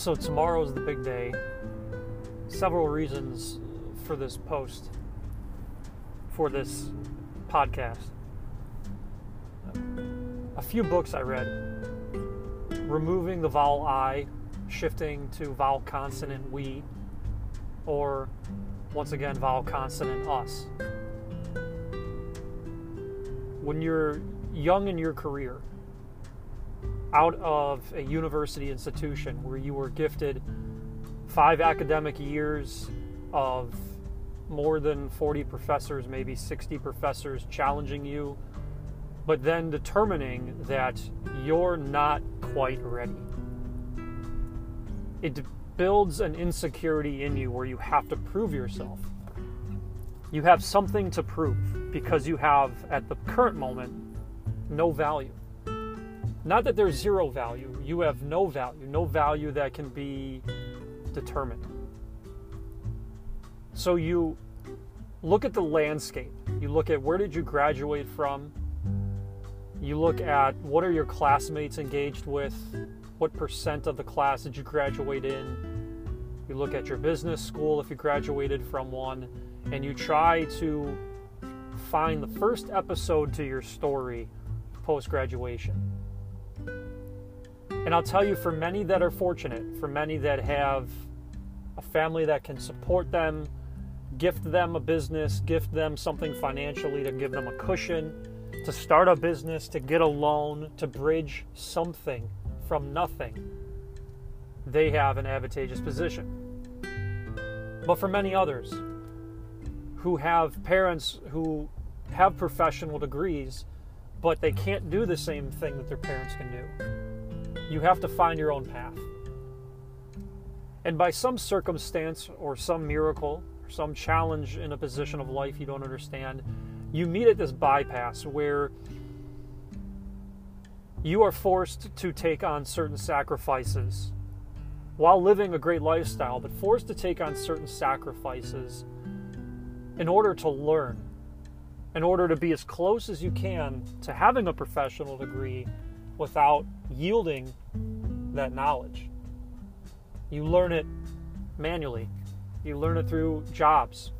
So tomorrow's the big day. Several reasons for this post, for this podcast. A few books I read. Removing the vowel I, shifting to vowel consonant we, or once again vowel consonant us. When you're young in your career, out of a university institution where you were gifted five academic years of more than 40 professors, maybe 60 professors challenging you, but then determining that you're not quite ready. It builds an insecurity in you where you have to prove yourself. You have something to prove because you have, at the current moment, no value. Not that there's zero value, you have no value, no value that can be determined. So you look at the landscape. You look at where did you graduate from? You look at what are your classmates engaged with? What percent of the class did you graduate in? You look at your business school if you graduated from one, and you try to find the first episode to your story post graduation. And I'll tell you, for many that are fortunate, for many that have a family that can support them, gift them a business, gift them something financially to give them a cushion, to start a business, to get a loan, to bridge something from nothing, they have an advantageous position. But for many others who have parents who have professional degrees, but they can't do the same thing that their parents can do you have to find your own path. And by some circumstance or some miracle, or some challenge in a position of life you don't understand, you meet at this bypass where you are forced to take on certain sacrifices while living a great lifestyle, but forced to take on certain sacrifices in order to learn, in order to be as close as you can to having a professional degree without yielding that knowledge. You learn it manually, you learn it through jobs.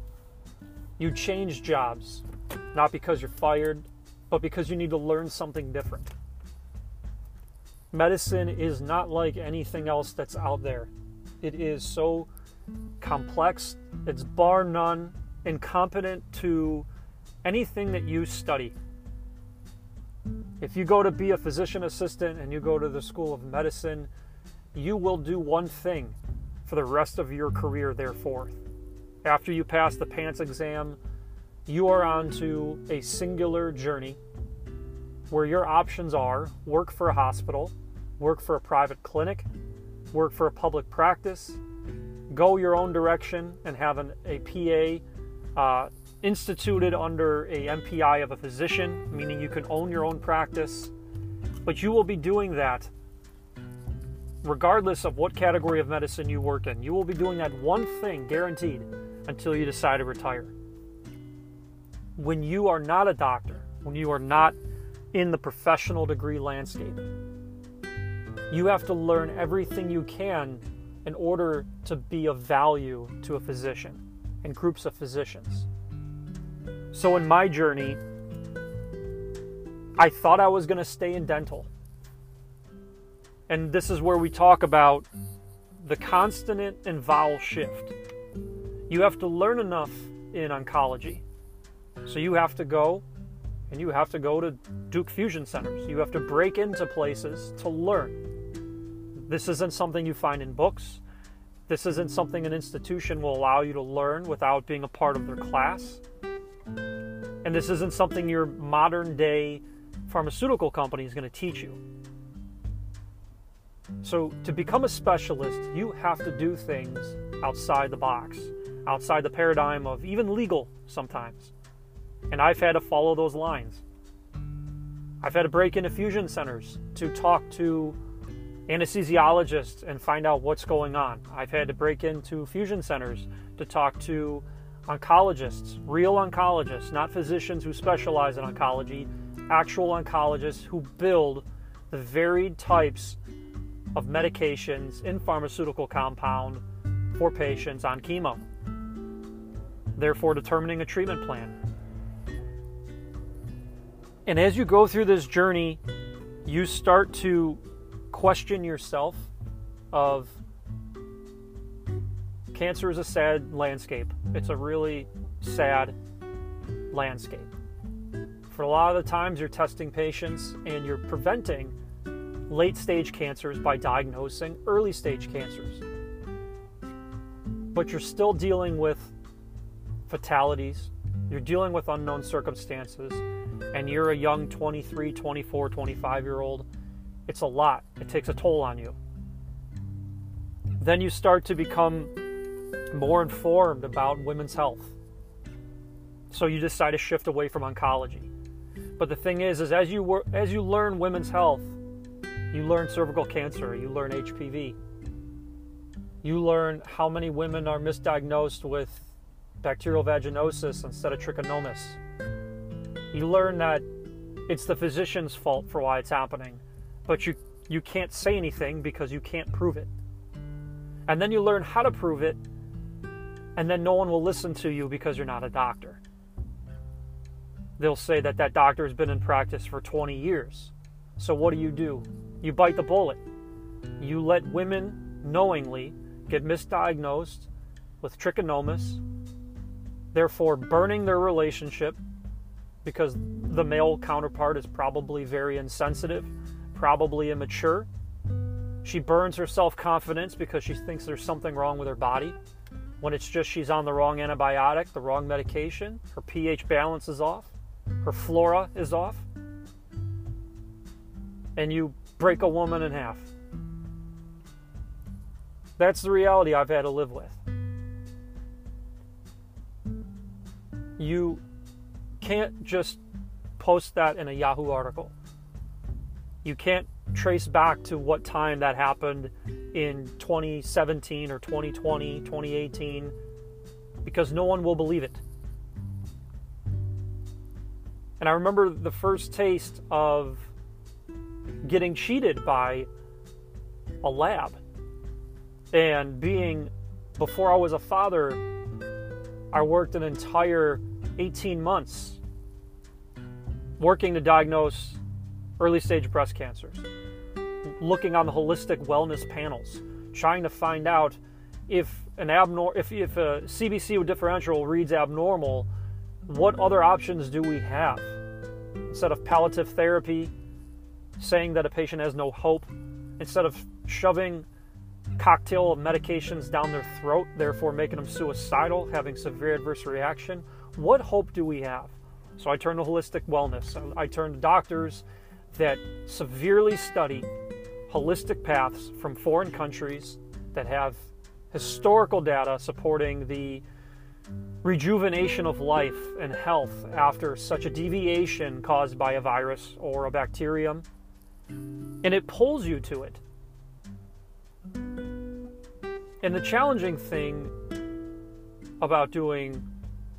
You change jobs, not because you're fired, but because you need to learn something different. Medicine is not like anything else that's out there. It is so complex, it's bar none incompetent to anything that you study. If you go to be a physician assistant and you go to the School of Medicine, you will do one thing for the rest of your career, therefore. After you pass the PANCE exam, you are on to a singular journey where your options are work for a hospital, work for a private clinic, work for a public practice, go your own direction and have an, a PA uh, instituted under a NPI of a physician, meaning you can own your own practice, but you will be doing that regardless of what category of medicine you work in. You will be doing that one thing guaranteed until you decide to retire. When you are not a doctor, when you are not in the professional degree landscape, you have to learn everything you can in order to be of value to a physician and groups of physicians. So, in my journey, I thought I was going to stay in dental. And this is where we talk about the consonant and vowel shift. You have to learn enough in oncology. So, you have to go and you have to go to Duke Fusion Centers. You have to break into places to learn. This isn't something you find in books. This isn't something an institution will allow you to learn without being a part of their class. And this isn't something your modern day pharmaceutical company is going to teach you. So, to become a specialist, you have to do things outside the box, outside the paradigm of even legal sometimes. And I've had to follow those lines. I've had to break into fusion centers to talk to anesthesiologists and find out what's going on. I've had to break into fusion centers to talk to oncologists, real oncologists, not physicians who specialize in oncology, actual oncologists who build the varied types of medications in pharmaceutical compound for patients on chemo, therefore determining a treatment plan. And as you go through this journey, you start to question yourself of cancer is a sad landscape. It's a really sad landscape. For a lot of the times, you're testing patients and you're preventing late stage cancers by diagnosing early stage cancers. But you're still dealing with fatalities, you're dealing with unknown circumstances, and you're a young 23, 24, 25 year old. It's a lot, it takes a toll on you. Then you start to become more informed about women's health. So you decide to shift away from oncology. But the thing is, is as you as you learn women's health, you learn cervical cancer, you learn HPV, you learn how many women are misdiagnosed with bacterial vaginosis instead of trichomonas. You learn that it's the physician's fault for why it's happening, but you you can't say anything because you can't prove it. And then you learn how to prove it, and then no one will listen to you because you're not a doctor. They'll say that that doctor has been in practice for 20 years. So what do you do? You bite the bullet. You let women knowingly get misdiagnosed with trichomonas, therefore burning their relationship because the male counterpart is probably very insensitive, probably immature. She burns her self confidence because she thinks there's something wrong with her body when it's just she's on the wrong antibiotic, the wrong medication, her pH balance is off, her flora is off, and you break a woman in half. That's the reality I've had to live with. You can't just post that in a Yahoo article. You can't trace back to what time that happened in 2017 or 2020, 2018, because no one will believe it. And I remember the first taste of getting cheated by a lab and being, before I was a father, I worked an entire 18 months working to diagnose early stage breast cancers, looking on the holistic wellness panels, trying to find out if an abnormal, if, if a CBC differential reads abnormal, what other options do we have? Instead of palliative therapy, saying that a patient has no hope, instead of shoving cocktail of medications down their throat, therefore making them suicidal, having severe adverse reaction, what hope do we have? So I turn to holistic wellness. I turn to doctors that severely study holistic paths from foreign countries that have historical data supporting the rejuvenation of life and health after such a deviation caused by a virus or a bacterium. And it pulls you to it. And the challenging thing about doing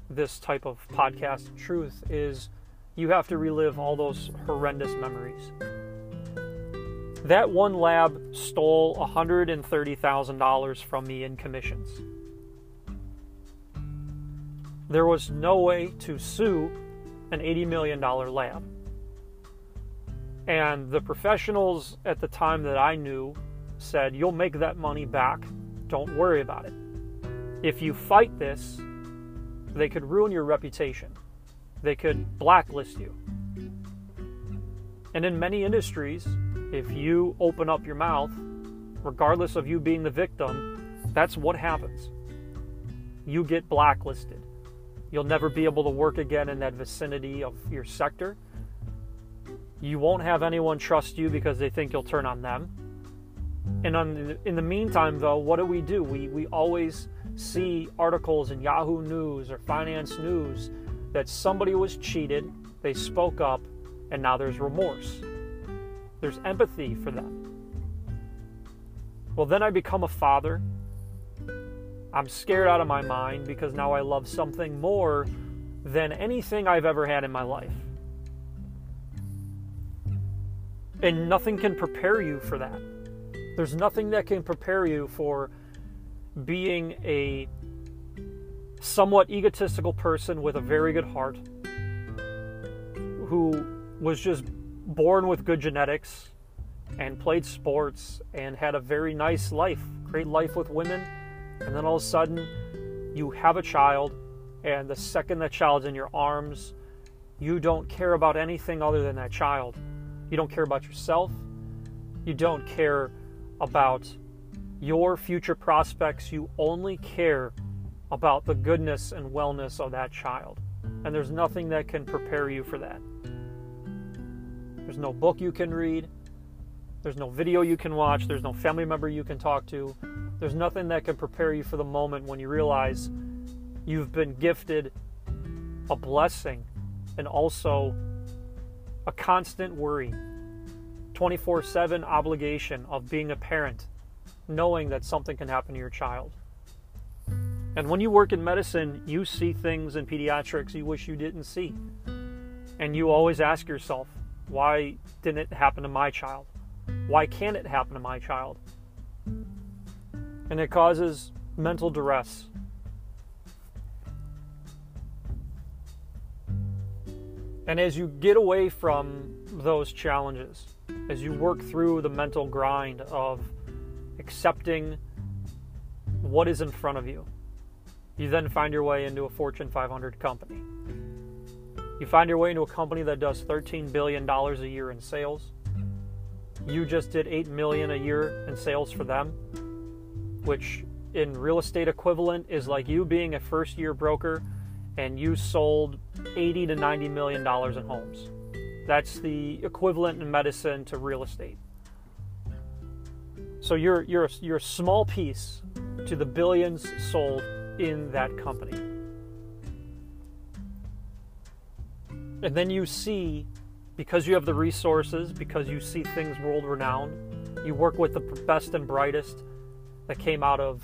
this type of podcast truth is you have to relive all those horrendous memories. That one lab stole $130,000 from me in commissions. There was no way to sue an $80 million lab. And the professionals at the time that I knew said, You'll make that money back. Don't worry about it. If you fight this, they could ruin your reputation, they could blacklist you. And in many industries, if you open up your mouth, regardless of you being the victim, that's what happens. You get blacklisted. You'll never be able to work again in that vicinity of your sector. You won't have anyone trust you because they think you'll turn on them. And on, in the meantime, though, what do we do? We, we always see articles in Yahoo News or Finance News that somebody was cheated, they spoke up, and now there's remorse. There's empathy for them. Well, then I become a father. I'm scared out of my mind because now I love something more than anything I've ever had in my life. And nothing can prepare you for that. There's nothing that can prepare you for being a somewhat egotistical person with a very good heart who was just born with good genetics and played sports and had a very nice life, great life with women. And then all of a sudden, you have a child, and the second that child's in your arms, you don't care about anything other than that child. You don't care about yourself. You don't care about your future prospects. You only care about the goodness and wellness of that child. And there's nothing that can prepare you for that. There's no book you can read. There's no video you can watch. There's no family member you can talk to. There's nothing that can prepare you for the moment when you realize you've been gifted a blessing and also a constant worry, 24 7 obligation of being a parent, knowing that something can happen to your child. And when you work in medicine, you see things in pediatrics you wish you didn't see. And you always ask yourself, why didn't it happen to my child? Why can't it happen to my child? And it causes mental duress. And as you get away from those challenges, as you work through the mental grind of accepting what is in front of you, you then find your way into a Fortune 500 company. You find your way into a company that does $13 billion a year in sales you just did 8 million a year in sales for them, which in real estate equivalent is like you being a first year broker and you sold 80 to 90 million dollars in homes. That's the equivalent in medicine to real estate. So you're you're you're a small piece to the billions sold in that company. And then you see because you have the resources, because you see things world renowned, you work with the best and brightest that came out of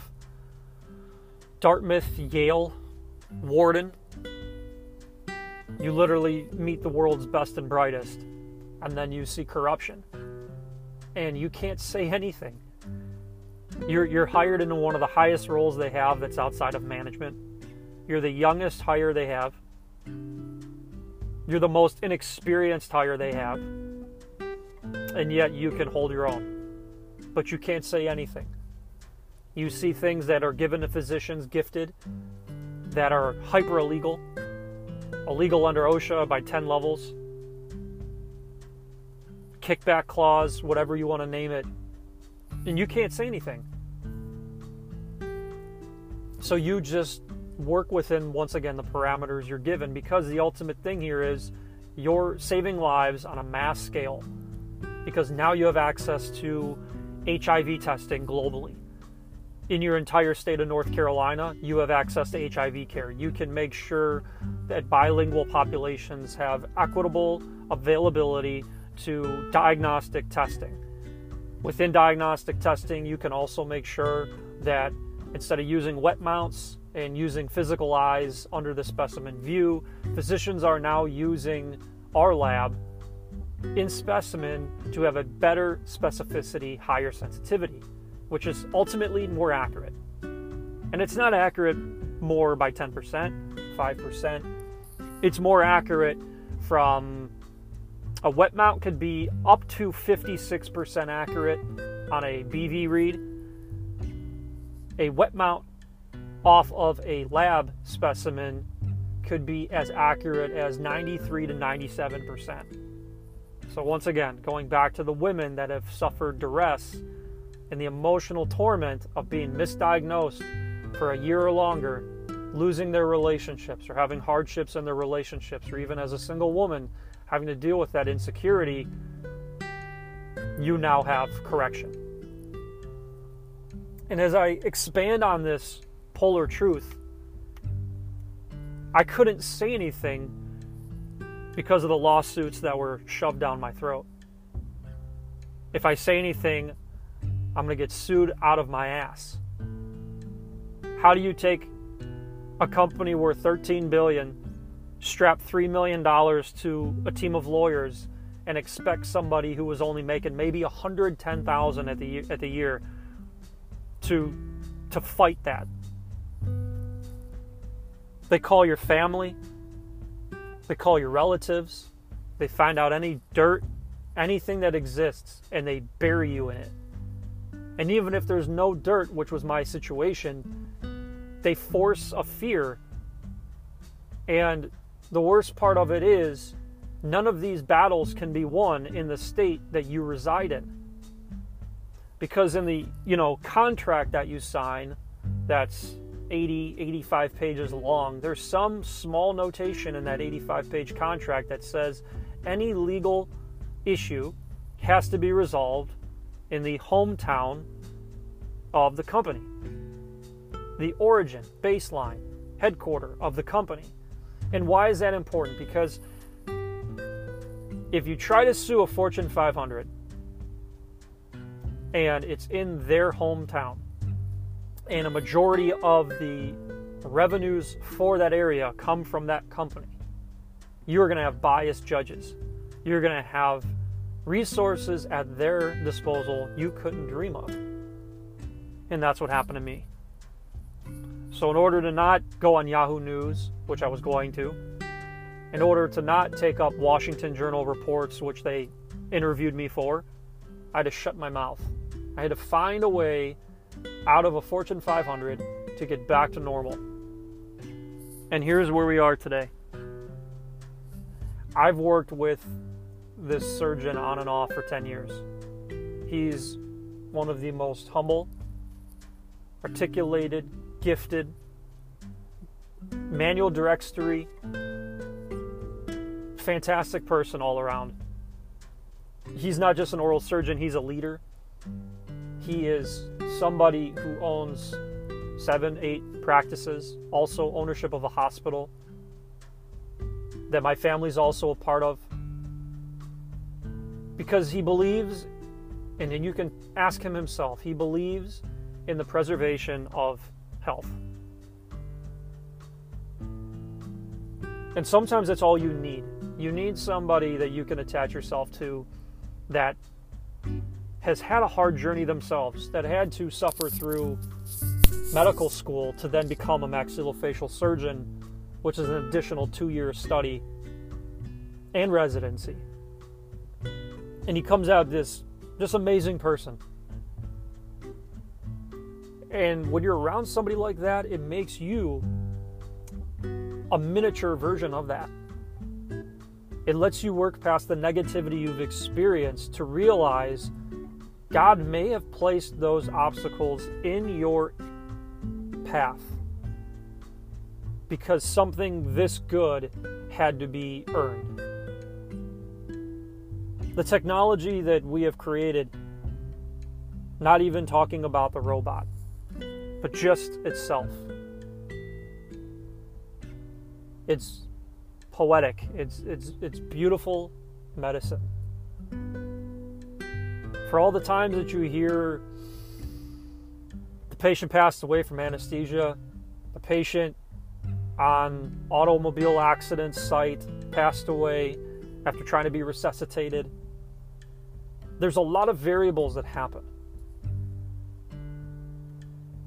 Dartmouth, Yale, Wharton. You literally meet the world's best and brightest, and then you see corruption. And you can't say anything. You're, you're hired into one of the highest roles they have that's outside of management. You're the youngest hire they have. You're the most inexperienced hire they have, and yet you can hold your own. But you can't say anything. You see things that are given to physicians gifted that are hyper illegal, illegal under OSHA by 10 levels, kickback clause, whatever you want to name it, and you can't say anything. So you just work within, once again, the parameters you're given because the ultimate thing here is you're saving lives on a mass scale because now you have access to HIV testing globally. In your entire state of North Carolina, you have access to HIV care. You can make sure that bilingual populations have equitable availability to diagnostic testing. Within diagnostic testing, you can also make sure that instead of using wet mounts and using physical eyes under the specimen view, physicians are now using our lab in specimen to have a better specificity, higher sensitivity, which is ultimately more accurate. And it's not accurate more by 10%, 5%. It's more accurate from a wet mount could be up to 56% accurate on a BV read. A wet mount off of a lab specimen could be as accurate as 93 to 97%. So, once again, going back to the women that have suffered duress and the emotional torment of being misdiagnosed for a year or longer, losing their relationships or having hardships in their relationships, or even as a single woman having to deal with that insecurity, you now have correction. And as I expand on this polar truth. I couldn't say anything because of the lawsuits that were shoved down my throat. If I say anything, I'm going to get sued out of my ass. How do you take a company worth 13 billion, strap 3 million dollars to a team of lawyers and expect somebody who was only making maybe 110,000 at the at the year to to fight that. They call your family, they call your relatives, they find out any dirt, anything that exists and they bury you in it. And even if there's no dirt, which was my situation, they force a fear. And the worst part of it is none of these battles can be won in the state that you reside in. Because in the, you know, contract that you sign that's 80, 85 pages long, there's some small notation in that 85 page contract that says any legal issue has to be resolved in the hometown of the company, the origin, baseline, headquarter of the company. And why is that important? Because if you try to sue a Fortune 500 and it's in their hometown, and a majority of the revenues for that area come from that company, you're going to have biased judges. You're going to have resources at their disposal you couldn't dream of. And that's what happened to me. So, in order to not go on Yahoo News, which I was going to, in order to not take up Washington Journal reports, which they interviewed me for, I had to shut my mouth. I had to find a way out of a Fortune 500 to get back to normal. And here's where we are today. I've worked with this surgeon on and off for 10 years. He's one of the most humble, articulated, gifted, manual directory, fantastic person all around. He's not just an oral surgeon, he's a leader. He is somebody who owns seven, eight practices, also ownership of a hospital that my family's also a part of because he believes, and then you can ask him himself, he believes in the preservation of health. And sometimes that's all you need. You need somebody that you can attach yourself to that has had a hard journey themselves, that had to suffer through medical school to then become a maxillofacial surgeon, which is an additional two year study and residency and he comes out this this amazing person. And when you're around somebody like that, it makes you a miniature version of that. It lets you work past the negativity you've experienced to realize God may have placed those obstacles in your path because something this good had to be earned the technology that we have created, not even talking about the robot, but just itself. It's poetic. It's it's it's beautiful medicine. For all the times that you hear the patient passed away from anesthesia, the patient on automobile accident site passed away after trying to be resuscitated there's a lot of variables that happen.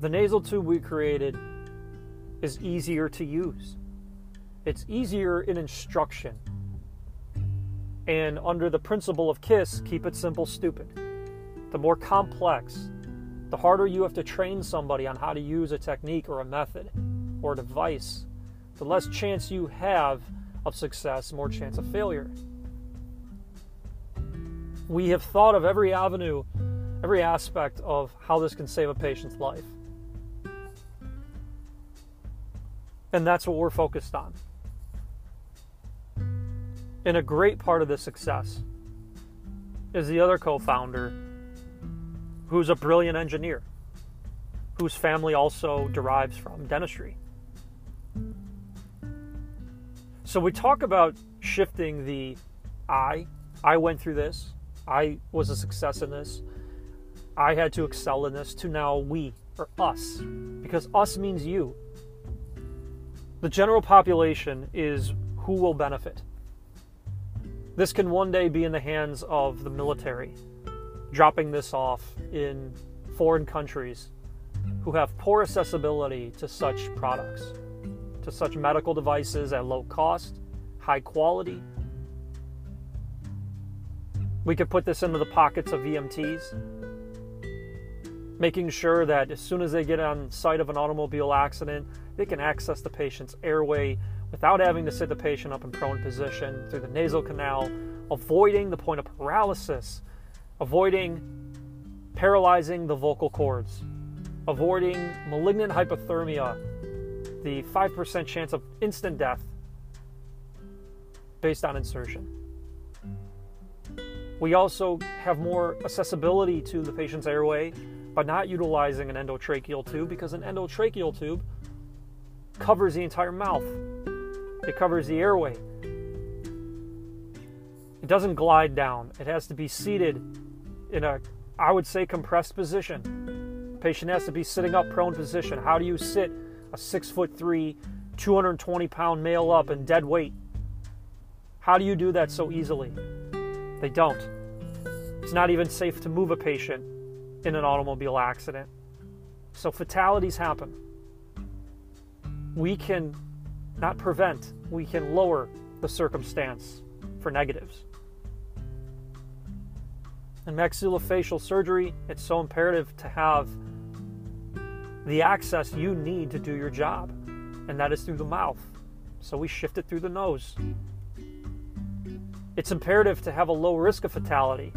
The nasal tube we created is easier to use. It's easier in instruction. And under the principle of KISS, keep it simple, stupid. The more complex, the harder you have to train somebody on how to use a technique or a method or a device, the less chance you have of success, more chance of failure we have thought of every avenue, every aspect of how this can save a patient's life. And that's what we're focused on. And a great part of the success is the other co founder who's a brilliant engineer, whose family also derives from dentistry. So we talk about shifting the I. I went through this. I was a success in this. I had to excel in this to now we or us because us means you. The general population is who will benefit. This can one day be in the hands of the military, dropping this off in foreign countries who have poor accessibility to such products, to such medical devices at low cost, high quality. We could put this into the pockets of EMTs, making sure that as soon as they get on site of an automobile accident, they can access the patient's airway without having to sit the patient up in prone position through the nasal canal, avoiding the point of paralysis, avoiding paralyzing the vocal cords avoiding malignant hyperthermia, the 5% chance of instant death based on insertion. We also have more accessibility to the patient's airway by not utilizing an endotracheal tube because an endotracheal tube covers the entire mouth. It covers the airway. It doesn't glide down. It has to be seated in a, I would say, compressed position Patient has to be sitting up, prone position. How do you sit a six foot three, 220 pound male up in dead weight? How do you do that so easily? They don't. It's not even safe to move a patient in an automobile accident. So fatalities happen. We can not prevent, we can lower the circumstance for negatives. In maxillofacial surgery, it's so imperative to have the access you need to do your job, and that is through the mouth. So we shift it through the nose. It's imperative to have a low risk of fatality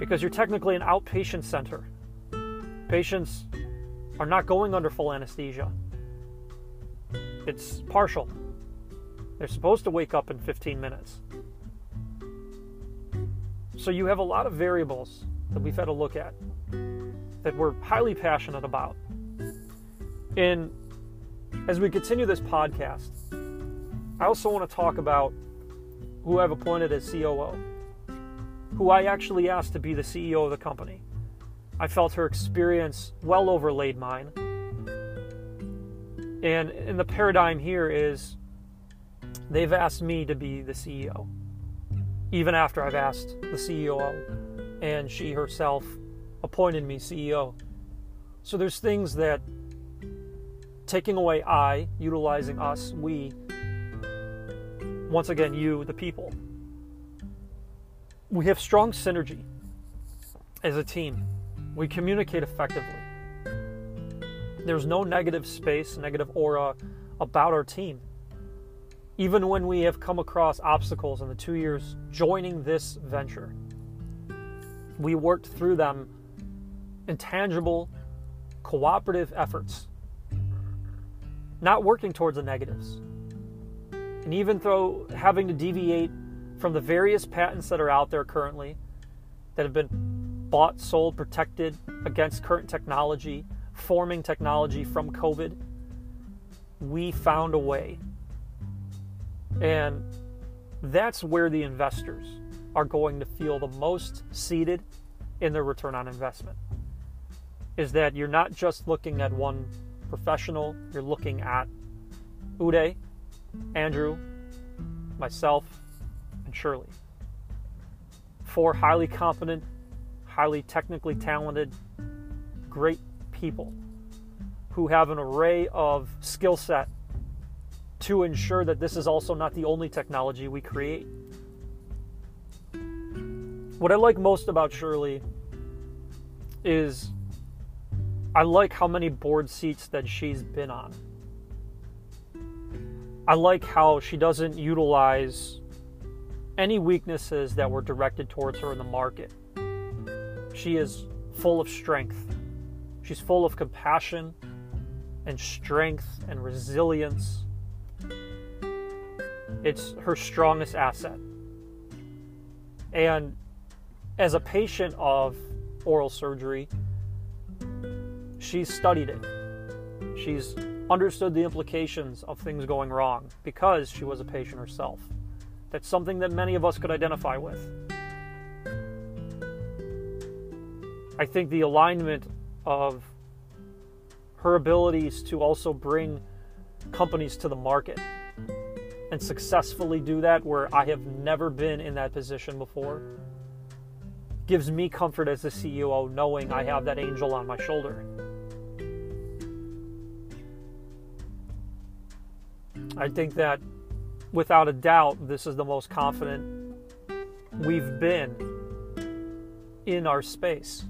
because you're technically an outpatient center. Patients are not going under full anesthesia, it's partial. They're supposed to wake up in 15 minutes. So you have a lot of variables that we've had to look at that we're highly passionate about. And as we continue this podcast, I also want to talk about who I've appointed as COO, who I actually asked to be the CEO of the company. I felt her experience well overlaid mine. And in the paradigm here is they've asked me to be the CEO, even after I've asked the CEO and she herself appointed me CEO. So there's things that taking away I, utilizing us, we, once again, you, the people. We have strong synergy as a team. We communicate effectively. There's no negative space, negative aura about our team. Even when we have come across obstacles in the two years joining this venture, we worked through them in tangible, cooperative efforts, not working towards the negatives. And even though having to deviate from the various patents that are out there currently that have been bought, sold, protected against current technology, forming technology from COVID, we found a way. And that's where the investors are going to feel the most seated in their return on investment is that you're not just looking at one professional, you're looking at Uday, Andrew, myself, and Shirley. Four highly competent, highly technically talented, great people who have an array of skill set to ensure that this is also not the only technology we create. What I like most about Shirley is I like how many board seats that she's been on. I like how she doesn't utilize any weaknesses that were directed towards her in the market. She is full of strength. She's full of compassion and strength and resilience. It's her strongest asset. And as a patient of oral surgery, she's studied it. She's understood the implications of things going wrong because she was a patient herself. That's something that many of us could identify with. I think the alignment of her abilities to also bring companies to the market and successfully do that where I have never been in that position before gives me comfort as the CEO knowing I have that angel on my shoulder. I think that without a doubt, this is the most confident we've been in our space.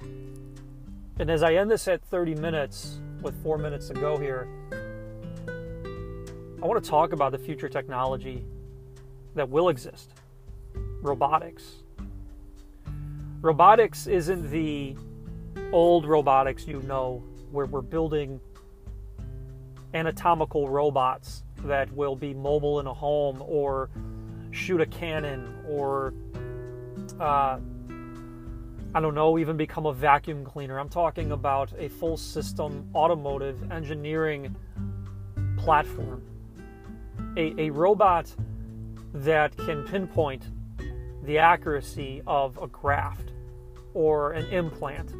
And as I end this at 30 minutes, with four minutes to go here, I want to talk about the future technology that will exist robotics. Robotics isn't the old robotics you know, where we're building anatomical robots that will be mobile in a home or shoot a cannon or uh, I don't know, even become a vacuum cleaner. I'm talking about a full system automotive engineering platform. A, a robot that can pinpoint the accuracy of a graft or an implant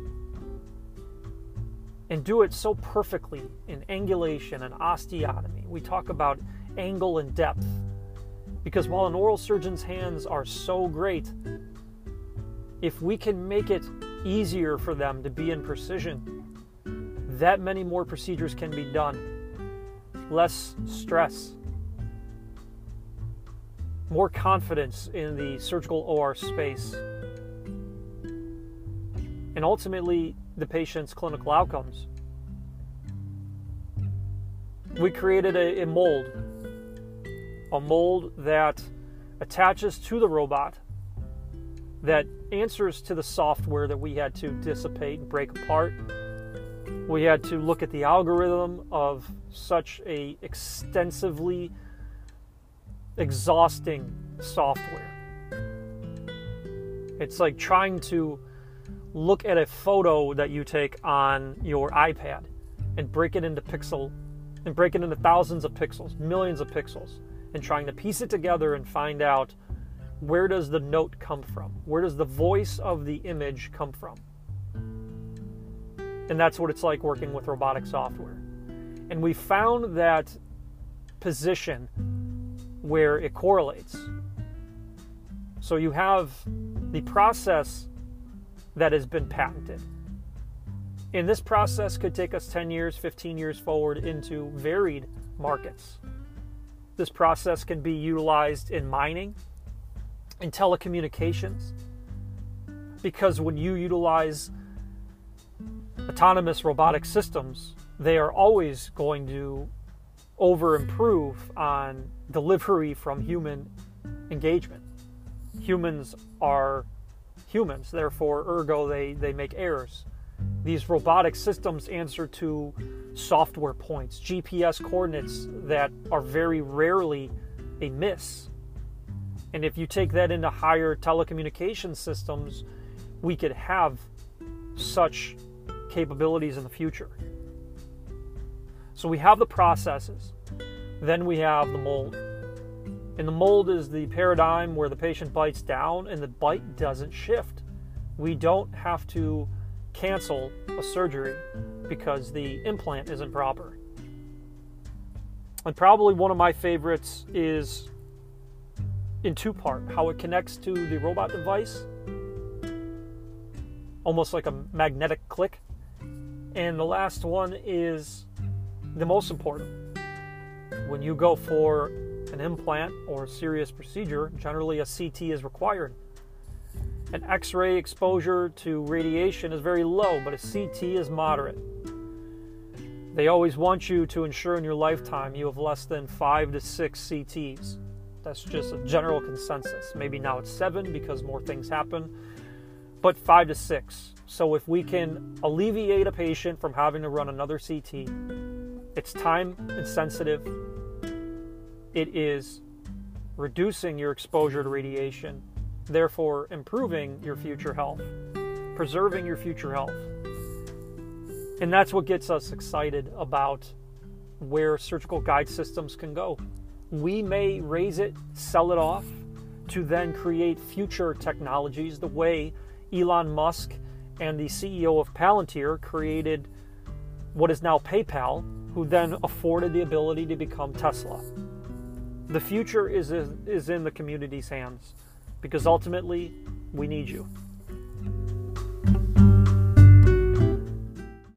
and do it so perfectly in angulation and osteotomy. We talk about angle and depth because while an oral surgeon's hands are so great, if we can make it easier for them to be in precision, that many more procedures can be done. Less stress, more confidence in the surgical OR space, and ultimately the patient's clinical outcomes. We created a, a mold, a mold that attaches to the robot that answers to the software that we had to dissipate and break apart. We had to look at the algorithm of such a extensively exhausting software. It's like trying to look at a photo that you take on your iPad and break it into pixel and break it into thousands of pixels, millions of pixels, and trying to piece it together and find out where does the note come from? Where does the voice of the image come from? And that's what it's like working with robotic software. And we found that position where it correlates. So you have the process that has been patented. And this process could take us 10 years, 15 years forward into varied markets. This process can be utilized in mining, in telecommunications, because when you utilize autonomous robotic systems, they are always going to over improve on delivery from human engagement. Humans are humans, therefore, ergo, they, they make errors. These robotic systems answer to software points, GPS coordinates that are very rarely a miss. And if you take that into higher telecommunication systems, we could have such capabilities in the future. So we have the processes, then we have the mold. And the mold is the paradigm where the patient bites down and the bite doesn't shift. We don't have to cancel a surgery because the implant isn't proper. And probably one of my favorites is in two part how it connects to the robot device, almost like a magnetic click. And the last one is the most important. When you go for an implant or a serious procedure, generally a CT is required. An X ray exposure to radiation is very low, but a CT is moderate. They always want you to ensure in your lifetime you have less than five to six CTs. That's just a general consensus. Maybe now it's seven because more things happen, but five to six. So if we can alleviate a patient from having to run another CT, it's time insensitive it is reducing your exposure to radiation, therefore improving your future health, preserving your future health. And that's what gets us excited about where surgical guide systems can go. We may raise it, sell it off, to then create future technologies the way Elon Musk and the CEO of Palantir created what is now PayPal who then afforded the ability to become Tesla. The future is, is in the community's hands because ultimately we need you.